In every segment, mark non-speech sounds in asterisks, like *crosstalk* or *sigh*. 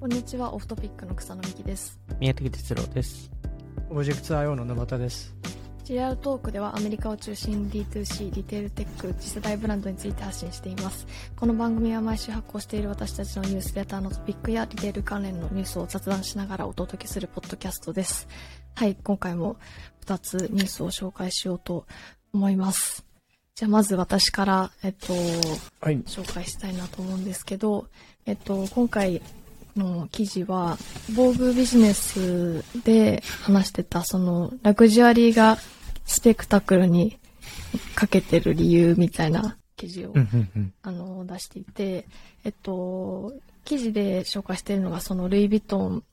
こんにちは、オフトピックの草野美希です。宮崎哲郎です。オブジェクト IO の沼田です。JR トークではアメリカを中心に D2C、リテールテック、次世代ブランドについて発信しています。この番組は毎週発行している私たちのニュースレターのトピックやリテール関連のニュースを雑談しながらお届けするポッドキャストです。はい、今回も2つニュースを紹介しようと思います。じゃあまず私から、えっと、はい。紹介したいなと思うんですけど、えっと、今回の記事は、防具ビジネスで話してた、その、ラグジュアリーがスペクタクルにかけてる理由みたいな記事を。あの、出していて、えっと、記事で紹介しているのが、その、ルイ・ヴィトン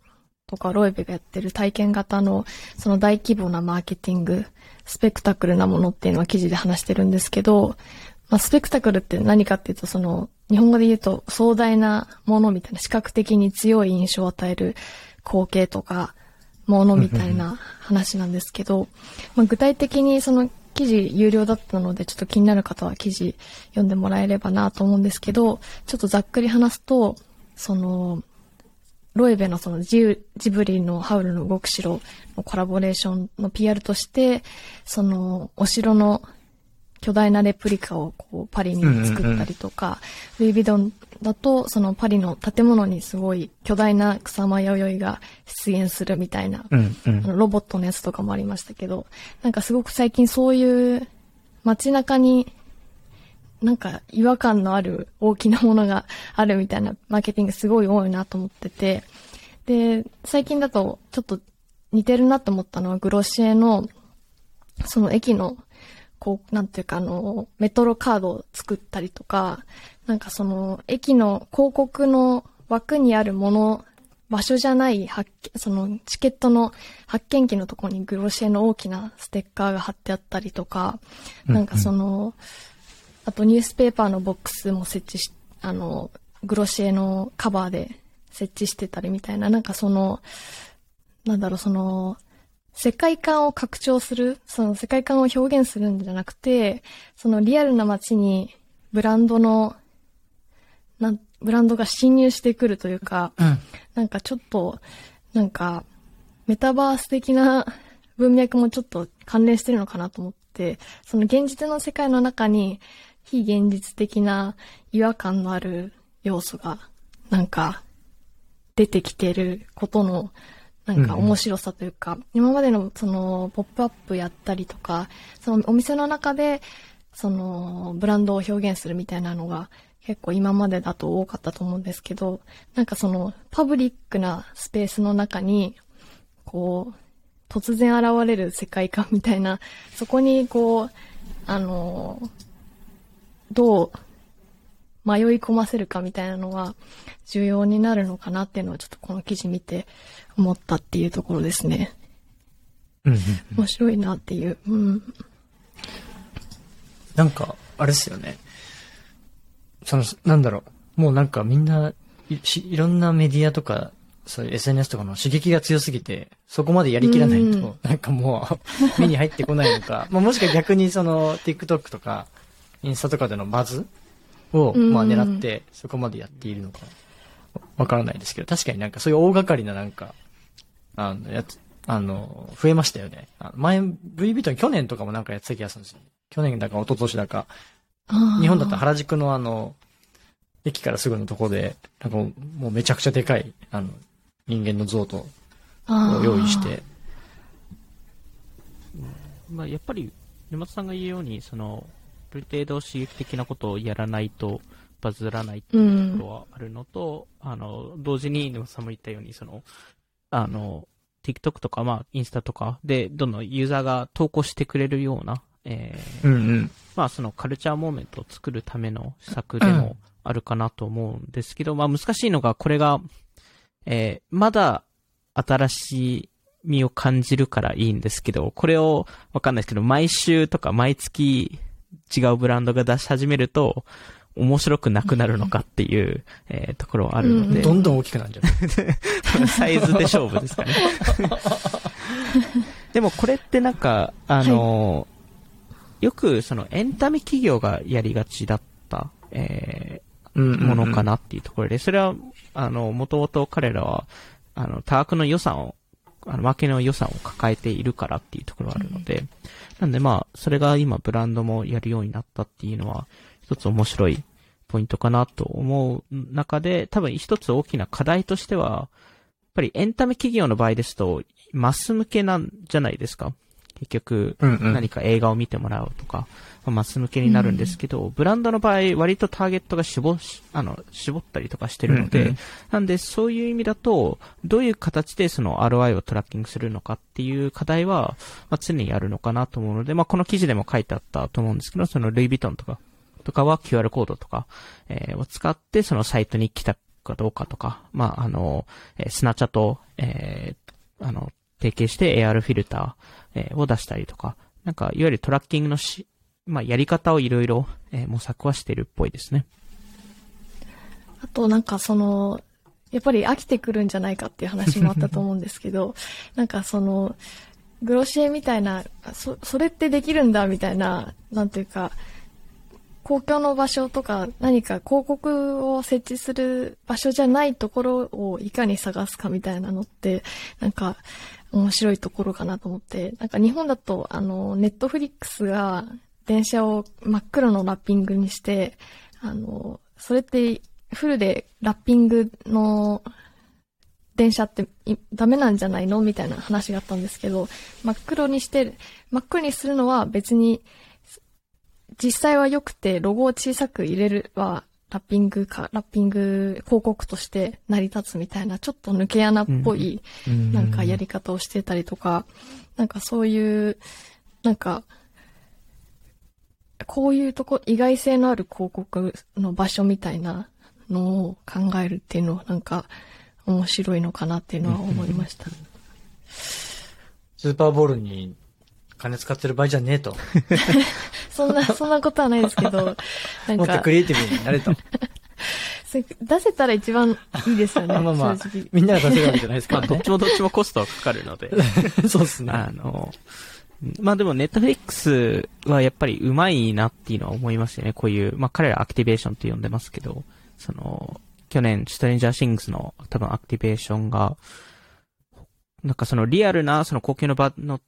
とかロエベがやってる体験型の、その大規模なマーケティング、スペクタクルなものっていうのは記事で話してるんですけど、まあ、スペクタクルって何かっていうと、その、日本語で言うと壮大なものみたいな、視覚的に強い印象を与える光景とか、ものみたいな話なんですけど、まあ、具体的にその記事有料だったので、ちょっと気になる方は記事読んでもらえればなと思うんですけど、ちょっとざっくり話すと、その、ロエベのそのジュジブリのハウルの動く城のコラボレーションの PR として、そのお城の巨大なレプリカをこうパリに作ったりとか、ルイ・ヴィドンだとそのパリの建物にすごい巨大な草間弥生が出現するみたいな、うんうん。あのロボットのやつとかもありましたけど、なんかすごく最近そういう街中になんか違和感のある大きなものがあるみたいなマーケティングすごい多いなと思ってて、で、最近だとちょっと似てるなと思ったのはグロシエのその駅のこう、なんていうかあの、メトロカードを作ったりとか、なんかその駅の広告の枠にあるもの、場所じゃない発見、そのチケットの発見機のところにグロシエの大きなステッカーが貼ってあったりとか、なんかその、あとニュースペーパーのボックスも設置し、あの、グロシエのカバーで設置してたりみたいな、なんかその、なんだろう、その、世界観を拡張する、その世界観を表現するんじゃなくて、そのリアルな街にブランドの、なん、ブランドが侵入してくるというか、うん。なんかちょっと、なんか、メタバース的な *laughs* 文脈もちょっと関連してるのかなと思って、その現実の世界の中に非現実的な違和感のある要素が、なんか、出てきてることの、なんか面白さというか、今までのその、ポップアップやったりとか、そのお店の中で、その、ブランドを表現するみたいなのが、結構今までだと多かったと思うんですけど、なんかその、パブリックなスペースの中に、こう、突然現れる世界観みたいな、そこにこう、あの、どう迷い込ませるかみたいなのは重要になるのかなっていうのはちょっとこの記事見て思ったっていうところですね。うんうん。面白いなっていう。うん。なんか、あれですよね。その、なんだろう。もうなんかみんな、いしいろんなメディアとか、そういう SNS とかの刺激が強すぎて、そこまでやりきらないと、うんなんかもう、目に入ってこないのか、*laughs* まあもしくは逆にその、TikTok とか、インスタとかでのバズを、うんまあ狙って、そこまでやっているのか、わからないですけど、確かになんかそういう大掛かりななんか、あの、やつ、あの、増えましたよね。あの前、V ビートン去年とかもなんかやってた気がするんですよ。去年だか一昨年だか、日本だったら原宿のあの、駅からすぐのとこで、なんかもうめちゃくちゃでかい、あの、人間の像と、を用意して、まあ、やっぱり、沼田さんが言うように、その、ある程度刺激的なことをやらないとバズらないっていうところはあるのと、あの、同時に沼田さんも言ったように、その、あの、TikTok とか、まあ、インスタとかで、どんどんユーザーが投稿してくれるような、えーうんうん。まあそのカルチャーモーメントを作るための施策でもあるかなと思うんですけど、まあ難しいのがこれが、えーまだ新しみを感じるからいいんですけど、これをわかんないですけど、毎週とか毎月違うブランドが出し始めると、面白くなくなるのかっていう、えーところはあるので、どんどん大きくなるんじゃない *laughs* サイズで勝負ですかね。*laughs* でもこれってなんか、あのよくそのエンタメ企業がやりがちだった、えーものかなっていうところで、それは、あの、もともと彼らは、あの、多額の予算を、あの、負けの予算を抱えているからっていうところがあるので、なんでまあ、それが今ブランドもやるようになったっていうのは、一つ面白いポイントかなと思う中で、多分一つ大きな課題としては、やっぱりエンタメ企業の場合ですと、マス向けなんじゃないですか。結局、何か映画を見てもらうとか、まあ、マス向けになるんですけど、うん、ブランドの場合、割とターゲットが絞、あの、絞ったりとかしてるので、なんでそういう意味だと、どういう形でその ROI をトラッキングするのかっていう課題は、まあ、常にあるのかなと思うので、まあ、この記事でも書いてあったと思うんですけど、そのルイ・ヴィトンとか、とかは QR コードとか、えー、を使って、そのサイトに来たかどうかとか、まあ、あの、えー、スナチャと、えー、あの、提携して AR フィルター、を出したりとか、なんか、いわゆるトラッキングのし、まあ、やり方をいろいろ、模索はしてるっぽいですね。あと、なんかその、やっぱり飽きてくるんじゃないかっていう話もあったと思うんですけど、*laughs* なんかその、グロシエみたいな、そ、それってできるんだみたいな、なんていうか、公共の場所とか何か広告を設置する場所じゃないところをいかに探すかみたいなのって、なんか面白いところかなと思って、なんか日本だとあの、ネットフリックスが電車を真っ黒のラッピングにして、あの、それってフルでラッピングの電車ってダメなんじゃないの？みたいな話があったんですけど、真っ黒にして、真っ黒にするのは別に実際は良くて、ロゴを小さく入れるは、ラッピングか、ラッピング広告として成り立つみたいな、ちょっと抜け穴っぽい、なんかやり方をしてたりとか、なんかそういう、なんか、こういうとこ、意外性のある広告の場所みたいなのを考えるっていうのは、なんか、面白いのかなっていうのは思いました。スーパーボウルに金使ってる場合じゃねえと。*laughs* そんな、そんなことはないですけど、*laughs* なんか。もっとクリエイティブになれと。*laughs* 出せたら一番いいですよね。まあまあ、みんなが出せるわけじゃないですか、ね。まあ、どっちもどっちもコストはかかるので。そうですね。あの、まあでも Netflix はやっぱりうまいなっていうのは思いますよね。こういう、まあ彼ら activation って呼んでますけど、その、去年、 Stranger Things の多分 activation が、なんかそのリアルなその公共の場の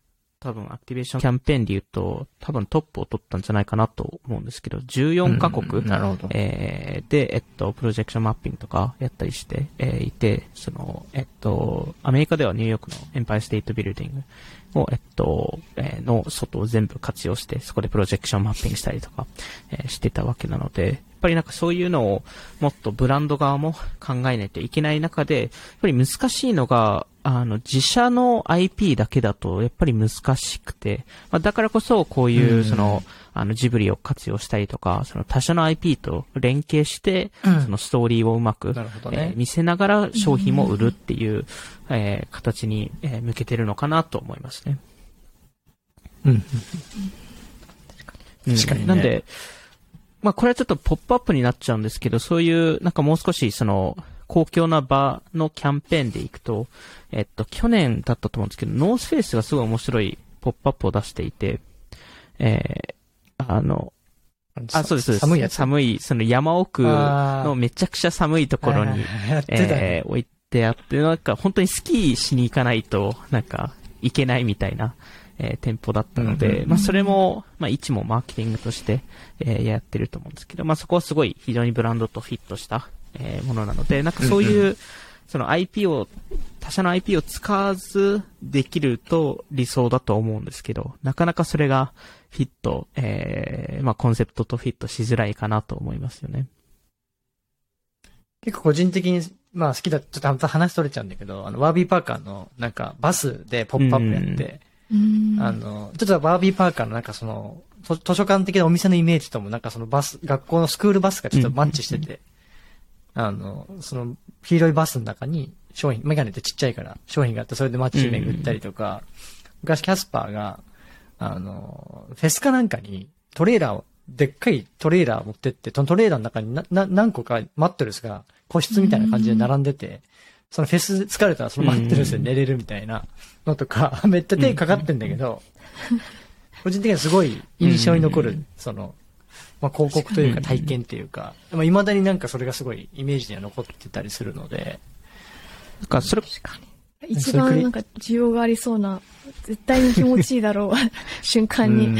多分 activation campaign で言うと、多分トップを取ったんじゃないかなと思うんですけど、14カ国、なるほど。えー、で、えっと、プロジェクションマッピングとかやったりして、えー、いて、その、えっと、アメリカではニューヨークのエンパイアステートビルディングを、えっと、えー、の外を全部活用して、そこでプロジェクションマッピングしたりとか、えー、してたわけなので、やっぱりなんかそういうのをもっとブランド側も考えないといけない中で、やっぱり難しいのが、あの、自社の IP だけだと、やっぱり難しくて、まあ、だからこそ、こういう、その、あの、ジブリを活用したりとか、その他社の IP と連携して、うん、そのストーリーをうまく、ね、えー、見せながら商品も売るっていう、えー、形に、えー、向けてるのかなと思いますね。うん。確かに、ね、なんで、まあ、これはちょっとポップアップになっちゃうんですけど、そういう、なんかもう少し、その、公共な場のキャンペーンでいくと、えっと、去年だったと思うんですけど、ノースフェイスがすごい面白いポップアップを出していて、えー、あの、あ、そうです、寒いやつ。寒い、その山奥のめちゃくちゃ寒いところに、えー、置いてあって、なんか本当にスキーしに行かないと、なんか、行けないみたいな、えー、店舗だったので、まあそれも、まあ一もマーケティングとして、えー、やってると思うんですけど、まあそこはすごい非常にブランドとフィットした、えー、ものなので、なんかそういう、うんうん、その IP を、他社の IP を使わずできると理想だと思うんですけど、なかなかそれがフィット、えー、まあコンセプトとフィットしづらいかなと思いますよね。結構個人的に、まあ好きだ、ちょっと話取れちゃうんだけど、あの、ワービーパーカーの、なんか、バスでポップアップやって、あの、ちょっとバービーパーカーのなんかその、図書館的なお店のイメージともなんかそのバス、学校のスクールバスがちょっとマッチしてて、あの、その、黄色いバスの中に商品、メガネってちっちゃいから商品があってそれで街巡ったりとか、昔キャスパーが、あの、フェスかなんかにトレーラーを、でっかいトレーラー持ってって、そのトレーラーの中にな、な、何個かマットレスが個室みたいな感じで並んでて、そのフェス疲れたらそのマットレスで寝れるみたいなのとか、めっちゃ手かかってんだけど、個人的にはすごい印象に残る、その、まあ、広告というか体験っていうか、まあ、未だになんかそれがすごいイメージには残ってたりするので、なんかそれ、一番なんか需要がありそうな、絶対に気持ちいいだろう *laughs* 瞬間にうん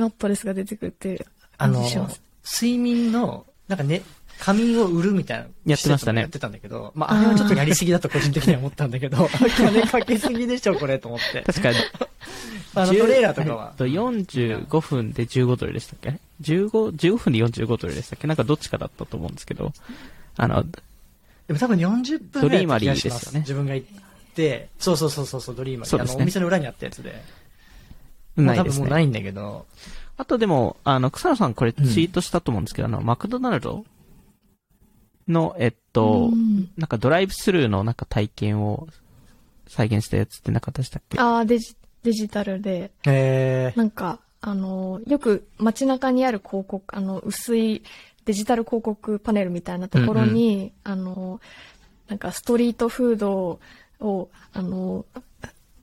マットレスが出てくるっていうあの感じします。、睡眠の、なんかね、仮眠を売るみたいな。やってましたねやってたんだけど、まあ、あれはちょっとやりすぎだと個人的には思ったんだけど、金かけすぎでしょ、これ、と思って。確かに、*laughs* あの、トレーラーとかは？えっ。と、45分で15ドルでしたっけ？?15、15分で45ドルでしたっけ？なんかどっちかだったと思うんですけど、あの、でも多分40分ぐらいだった気がしますドリーマリーですよね。自分が行って、そうそうそうそうそう、ドリーマリー。そうですね。あの、お店の裏にあったやつで。もないですね。う多分もうないんだけど、あとでも、あの、草野さんこれツイートしたと思うんですけど、あの、マクドナルドの、えっと、うん。なんかドライブスルーのなんか体験を再現したやつってなかったでしたっけ？ああ、デジ、デジタルで、へなんか、あの、よく街中にある広告、あの、薄いデジタル広告パネルみたいなところに、あの、なんかストリートフードを、あの、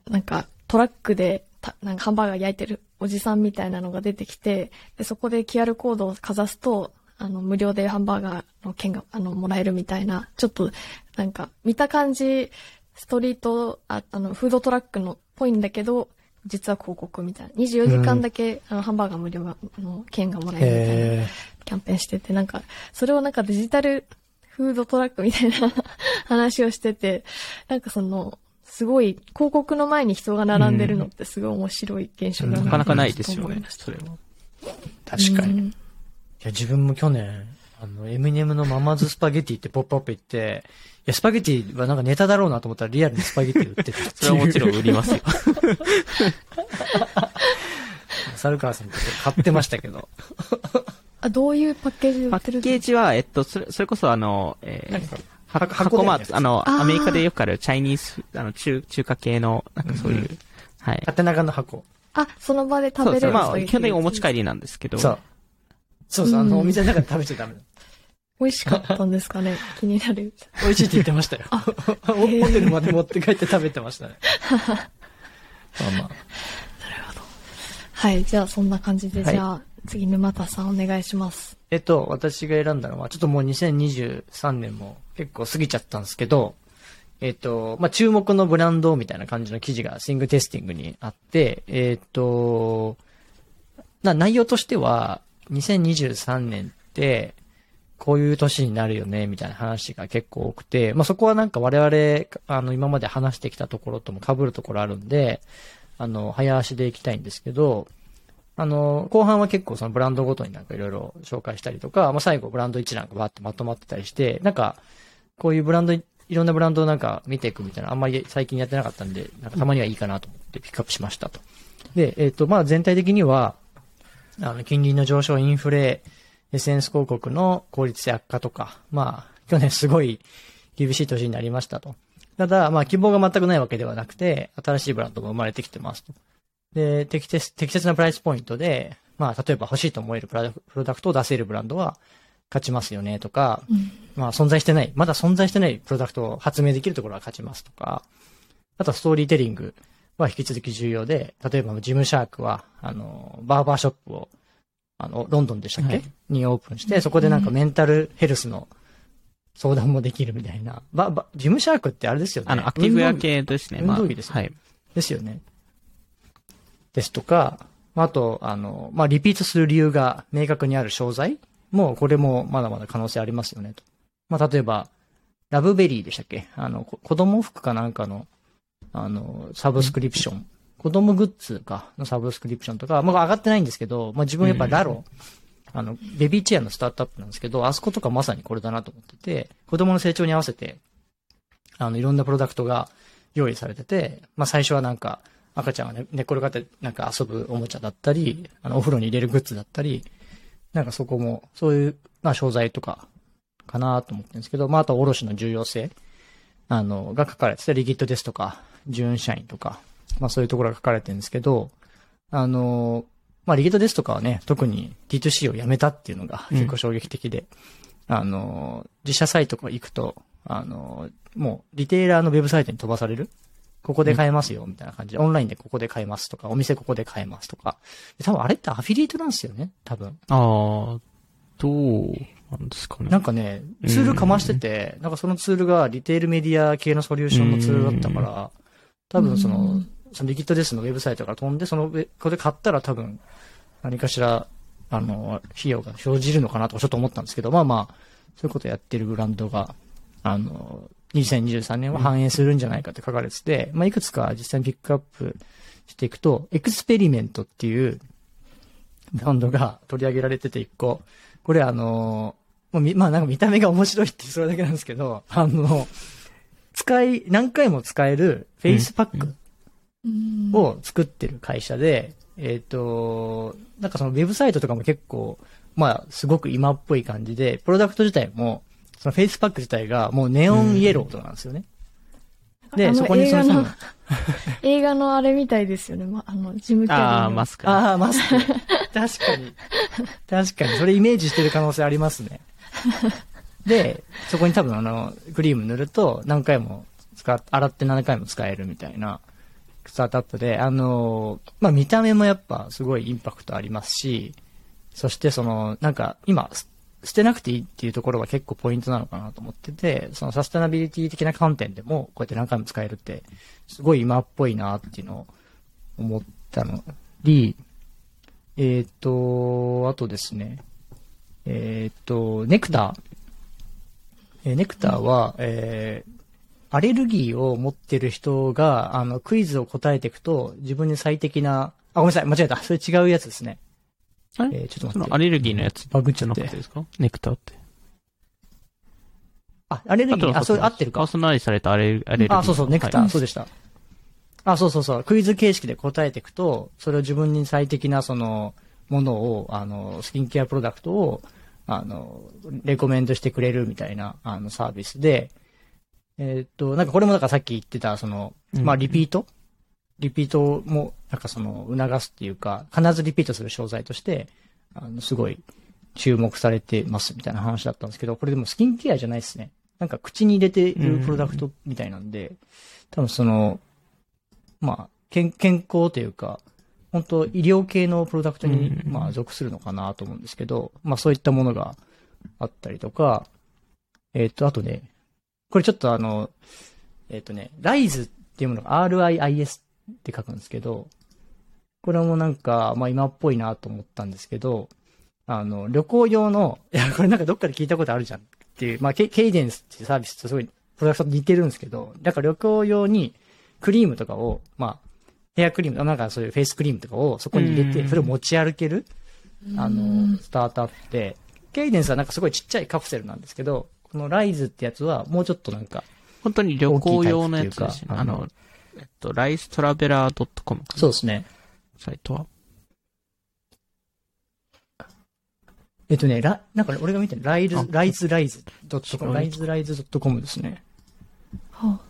なんかトラックでたなんかハンバーガー焼いてるおじさんみたいなのが出てきて、でそこで QR コードをかざすと、あの、無料でハンバーガーの券が、あの、もらえるみたいな、ちょっと、なんか、見た感じ、ストリート、ああの、フードトラックのっぽいんだけど、実は広告みたいな。24時間だけ、あの、ハンバーガー無料がの券がもらえるみたいなへキャンペーンしてて、なんか、それをなんかデジタルフードトラックみたいな *laughs* 話をしてて、なんかその、すごい、広告の前に人が並んでるのってすごい面白い現象だな、なかなかないですよねそれは。確かに。うんいや、自分も去年、あの、エミネムのママズスパゲティってポップアップ行って、いや、スパゲティはなんかネタだろうなと思ったらリアルにスパゲティ売ってた。*laughs* それはもちろん売りますよ。*laughs* 猿川さんと買ってましたけど。*laughs* あ、どういうパッケージで売パってるッケージは、えっと、それ、それこそあの、えー箱箱マーク、箱だよねあの、あーアメリカでよくあるチャイニーズ、あの、中、中華系の、なんかそういう、うんはい。縦長の箱。あ、その場で食そうですね。まあ、べれるスパゲティ基本的にお持ち帰りなんですけど。そう。そうそう、あの、うんお店の中で食べちゃダメだ。美味しかったんですかね？*laughs* 気になる。美味しいって言ってましたよ。ホテルまで持って帰って食べてましたね。まあまあ。はい、じゃあそんな感じで、はいじゃあ次沼田さんお願いします。えっと、私が選んだのは、ちょっともう2023年も結構過ぎちゃったんですけど、えっと、まあ、注目のブランドみたいな感じの記事がスイングテスティングにあって、えっと、な内容としては、2023年って、こういう年になるよね、みたいな話が結構多くて、まあ、そこはなんか我々、あの、今まで話してきたところとも被るところあるんで、あの、早足で行きたいんですけど、あの、後半は結構そのブランドごとになんかいろいろ紹介したりとか、まあ、最後ブランド一覧がバーってまとまってたりして、なんか、こういうブランド、いろんなブランドをなんか見ていくみたいな、あんまり最近やってなかったんで、なんかたまにはいいかなと思ってピックアップしましたと。で、えっ、と、まあ全体的には、あの、金利の上昇、インフレ、SNS 広告の効率性悪化とか、まあ、去年すごい厳しい年になりましたと。ただ、まあ、希望が全くないわけではなくて、新しいブランドも生まれてきてますと。で、適切、適切なプライスポイントで、まあ、例えば欲しいと思えるプロダクトを出せるブランドは勝ちますよねとか、まあ、存在してない、まだ存在してないプロダクトを発明できるところは勝ちますとか、あとはストーリーテリングは引き続き重要で、例えばジムシャークは、あの、バーバーショップを、あの、ロンドンでしたっけ、はいにオープンして、そこでなんかメンタルヘルスの相談もできるみたいな。ば、ば、ジムシャークってあれですよね。あの、アクティブウェア運動着系ですね。運動着ですねはい。ですよね。ですとか、まああと、あの、まあ、リピートする理由が明確にある商材も、これもまだまだ可能性ありますよね、と。まあ、例えば、 Lovevery でしたっけ？あの、こ子供服かなんかの、あの、サブスクリプション。子供グッズか、のサブスクリプションとか、まあ、上がってないんですけど、まあ、自分やっぱ Lalo、あの、ベビーチェアのスタートアップなんですけど、あそことかまさにこれだなと思ってて、子供の成長に合わせて、あの、いろんなプロダクトが用意されてて、まあ、最初はなんか、赤ちゃんがね寝っ転がってなんか遊ぶおもちゃだったり、あの、お風呂に入れるグッズだったり、なんかそこも、そういう、まあ、商材とか、かなと思ってるんですけど、まあ、あとは卸の重要性、あの、が書かれてて、リギットですとか、純社員とか、まあ、そういうところが書かれてるんですけど、あの、まあ、リギットですとかはね、特に D2C をやめたっていうのが結構衝撃的で、あの、自社サイトとか行くと、あの、もう、リテイラーのウェブサイトに飛ばされるここで買えますよ、みたいな感じで、オンラインでここで買えますとか、お店ここで買えますとか。で多分あれってアフィリエイトなんですよね、多分。ああ、どうなんですかね。なんかね、ツールかましてて、なんかそのツールがリテールメディア系のソリューションのツールだったから、多分その、そのリキッドデスのウェブサイトから飛んで、そのここで買ったら多分、何かしら、あの、費用が生じるのかなとかちょっと思ったんですけど、まあまあ、そういうことやってるブランドが、あの、2023年は繁栄するんじゃないかって書かれてて、まあいくつか実際にピックアップしていくと、 Experiment っていうブランドが取り上げられてて一個、これあの、もうみ、まあなんか見た目が面白いってそれだけなんですけど、あの、使い、何回も使えるフェイスパックうんを作ってる会社で、えっ、と、なんかそのウェブサイトとかも結構、まあすごく今っぽい感じで、プロダクト自体も、そのフェイスパック自体がもうネオンイエローとかなんですよね。で、そこに映画のその、*laughs* 映画のあれみたいですよね。ま、あの、ジムキャリーの。ああ、マスクね。ああ、マスク。確かに。確かに。それイメージしてる可能性ありますね。で、そこに多分あの、クリーム塗ると何回も使っ、洗って何回も使えるみたいなスタートアップで、あの、まあ、見た目もやっぱすごいインパクトありますし、そしてその、なんか今、捨てなくていいっていうところが結構ポイントなのかなと思ってて、そのサステナビリティ的な観点でも、こうやって何回も使えるって、すごい今っぽいなっていうのを思ったのり、えっ、と、あとですね、えっ、と、ネクター。えーネクターは、えーアレルギーを持ってる人が、あの、クイズを答えていくと、自分に最適な、あ、ごめんなさい、間違えた。それ違うやつですね。あれ？えーちょっと待って。そのアレルギーのやつ？バグっちゃなくてですか？ネクターって。あ、アレルギー、あ、それ合ってるか？パー。ソナリされたアレルアレルギー。あ、そうそう、ネクター、はいそうでした。あ、そうそうそう、クイズ形式で答えていくと、それを自分に最適なその、ものを、あの、スキンケアプロダクトを、あの、レコメンドしてくれるみたいな、あの、サービスで、えーっと、なんかこれもなんかさっき言ってた、その、うんまあ、リピート？リピートも、なんかその、促すっていうか、必ずリピートする商材として、あの、すごい注目されてますみたいな話だったんですけど、これでもスキンケアじゃないですね。なんか口に入れてるプロダクトみたいなんで、多分その、まあ、健健康というか、本当医療系のプロダクトに、うん。まあ、属するのかなと思うんですけど、まあ、そういったものがあったりとか、えっ、と、あとね、これちょっとあの、えっ、とね、RISE っていうものが RIIS って書くんですけど、これもなんか、まあ今っぽいなと思ったんですけど、あの、旅行用の、*laughs* いや、これなんかどっかで聞いたことあるじゃん。っていう、まあケケイデンスっていうサービスとすごい、プロダクトと似てるんですけど、だから旅行用にクリームとかを、まあ、ヘアクリーム、なんかそういうフェイスクリームとかをそこに入れて、うんそれを持ち歩ける、あの、スタートアップで、ケイデンスはなんかすごいちっちゃいカプセルなんですけど、このライズってやつはもうちょっとなんか、本当に旅行用のやつですよね。あの、えっと、ライストラベラー .com そうですね。サイトは。えっとね、ラ、なんか俺が見てるライズあ、ライズライズドットコム、白いライズライズドットコムですね。はあ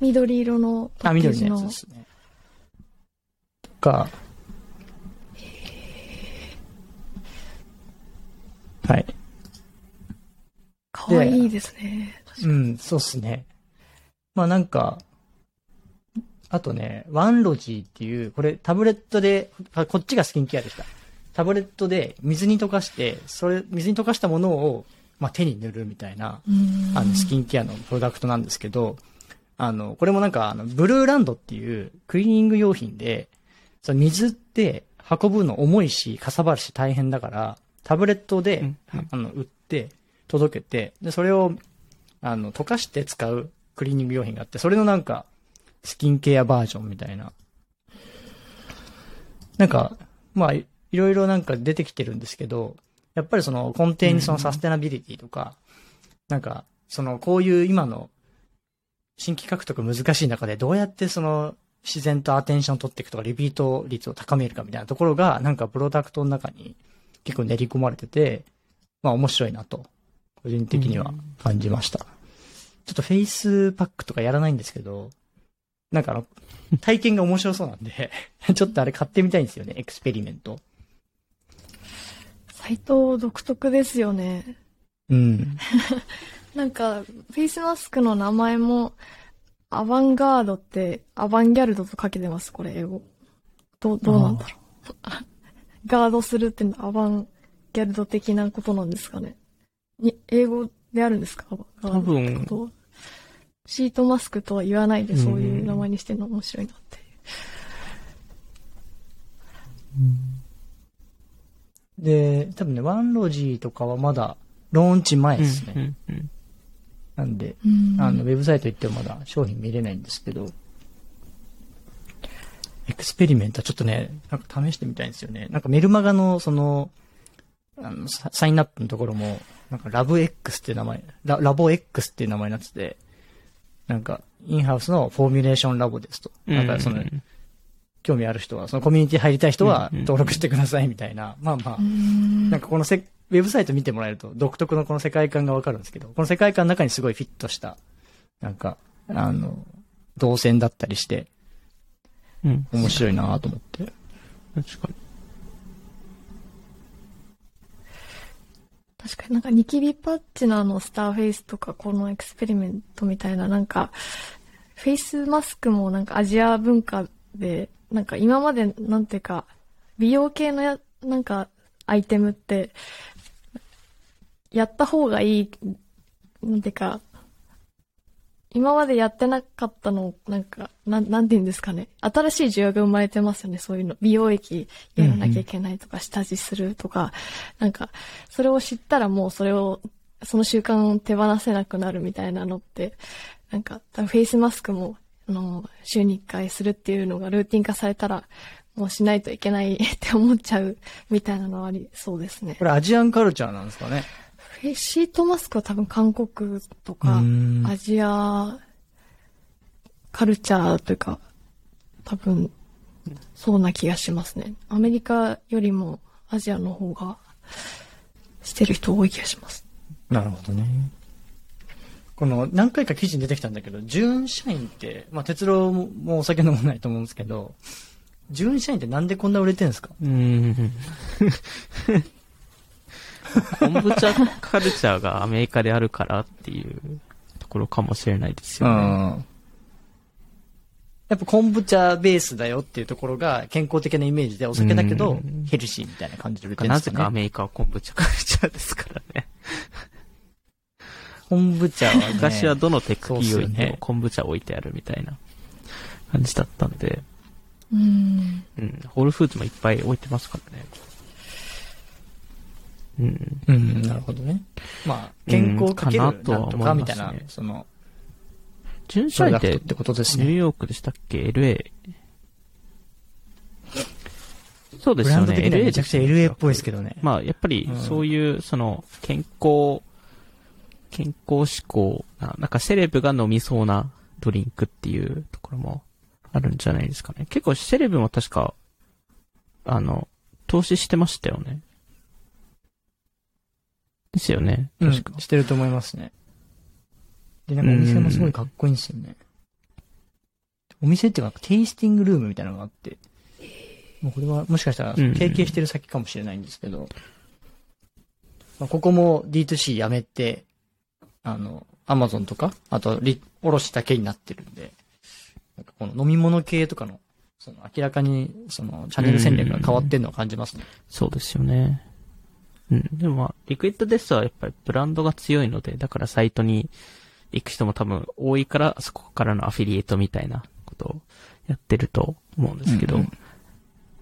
緑色のパあ、ッケージの緑のやつで。すね。とか、はい。かわいいですね。うん、そうっすね。まあなんか、あとね、ワンロジーっていう、これタブレットで、あこっちがスキンケアでした。タブレットで水に溶かして、それ、水に溶かしたものを、まあ手に塗るみたいな、うんあの、スキンケアのプロダクトなんですけど、あの、これもなんか、あの、ブルーランドっていうクリーニング用品で、その水って運ぶの重いし、かさばるし大変だから、タブレットで、うんうんあの、売って、届けて、で、それを、あの、溶かして使うクリーニング用品があって、それのなんか、スキンケアバージョンみたいな。なんか、まあ、いいろいろなんか出てきてるんですけど、やっぱりその根底にそのサステナビリティとか、なんか、その、こういう今の新規獲得難しい中でどうやってその自然とアテンションを取っていくとか、リピート率を高めるかみたいなところが、なんかプロダクトの中に結構練り込まれてて、まあ面白いなと、個人的には感じました。ちょっとフェイスパックとかやらないんですけど、なんかあの、体験が面白そうなんで、*laughs* ちょっとあれ買ってみたいんですよね、エクスペリメント。サイト独特ですよね。うん。*laughs* なんか、フェイスマスクの名前も、アバンガードって、アバンギャルドとかけてます、これ、英語。どう、どうなんだろう。ガードするってのはアバンギャルド的なことなんですかね。に、英語であるんですか？アバンガードって多分シートマスクとは言わないでそういう名前にしてるの面白いなっていう。で、多分ね、ワンロジーとかはまだ、ローンチ前ですね。うんうんなんで、うん。あの、ウェブサイト行ってもまだ商品見れないんですけど、エクスペリメントはちょっとね、なんか試してみたいんですよね。なんかメルマガの、その、あの、ササインアップのところも、なんかラブ X っていう名前、ララボ X っていう名前になってて、なんか、インハウスのフォーミュレーションラボですと。うん。なんかその、興味ある人は、そのコミュニティ入りたい人はうん。うん。登録してくださいみたいな、まあまあ。う、ん。なんかこのせ、ウェブサイト見てもらえると独特のこの世界観がわかるんですけど、この世界観の中にすごいフィットした、なんか、あの、動線だったりして、うん。面白いなと思って。確かに。確かになんかニキビパッチのあのスターフェイスとかこのエクスペリメントみたいななんかフェイスマスクもなんかアジア文化でなんか今までなんていうか美容系のやなんかアイテムってやった方がいい。なんていうか今までやってなかったのをなんかなんなんて言うんですかね。新しい需要が生まれてますよね。そういうの。美容液やらなきゃいけないとか下地するとか。なんかそれを知ったらもうそれを、その習慣を手放せなくなるみたいなのって、なんか、フェイスマスクも、あの、週に1回するっていうのがルーティン化されたら、もうしないといけない *laughs* って思っちゃうみたいなのはありそうですね。こ。れアジアンカルチャーなんですかね。フェイシートマスクは多分韓国とうか、んアジアカルチャーというか、多分、そうな気がしますね。アメリカよりもアジアの方がしてる人多い気がします。なるほどね。この、何回か記事に出てきたんだけど、純社員って、まあ、鉄郎もお酒飲まないと思うんですけど、純社員ってなんでこんな売れてるんですか？うん。コンブチャカルチャーがアメリカであるからっていうところかもしれないですよね。ん。やっぱ昆布茶ベースだよっていうところが健康的なイメージでお酒だけどうんヘルシーみたいな感じで売れてるんなですかね。ぜかアメリカはコンブチャカルチャーですからね。昆布茶はね。昔はどのテック企業にもそうっすよねコンブチャ置いてあるみたいな感じだったんで、うん。うん、ホールフーズもいっぱい置いてますからね。うん。うん、なるほどね。まあ、健康かけるうんなんとかみたいないますね、その、純プ社員ってってことですね。ニューヨークでしたっけ ?LA。そうですよね。的にはめちゃくちゃ LA っぽいですど。けどね。まあ、やっぱりうん、そういう、その、健康、健康志向な、なんかセレブが飲みそうなドリンクっていうところもあるんじゃないですかね。結構セレブも確か、あの、投資してましたよね。ですよね。うん。してると思いますね。で、なんかお店もすごいかっこいいんですよね。お店っていうか、テイスティングルームみたいなのがあって、もうこれはもしかしたらうん提携してる先かもしれないんですけど、まあ、ここも D2C やめて、あの、アマゾンとか、あと、リ、おろしだけになってるんで、なんかこの飲み物系とかの、その明らかに、その、チャンネル戦略が変わってんのを感じますね。そうですよね。うん。でもまあ、リクイッドデスはやっぱりブランドが強いので、だからサイトに行く人も多分多いから、そこからのアフィリエイトみたいなことをやってると思うんですけど、う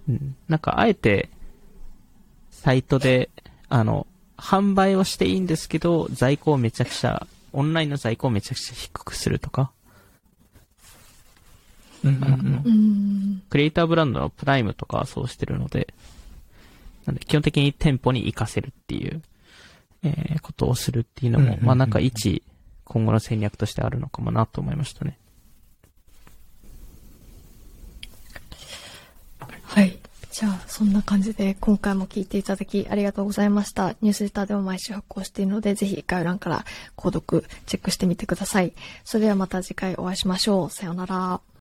うんん。なんかあえて、サイトで、あの、販売をしていいんですけど、在庫をめちゃくちゃ、オンラインの在庫をめちゃくちゃ低くするとか、うんうんうん。うん。クリエイターブランドのプライムとかはそうしてるので、なんで基本的に店舗に活かせるっていう、えーことをするっていうのも、うんうんうんうんまあなんか一、今後の戦略としてあるのかもなと思いましたね。はい。じゃあ、そんな感じで今回も聞いていただきありがとうございました。ニュースレターでも毎週発行しているので、ぜひ概要欄から購読チェックしてみてください。それではまた次回お会いしましょう。さようなら。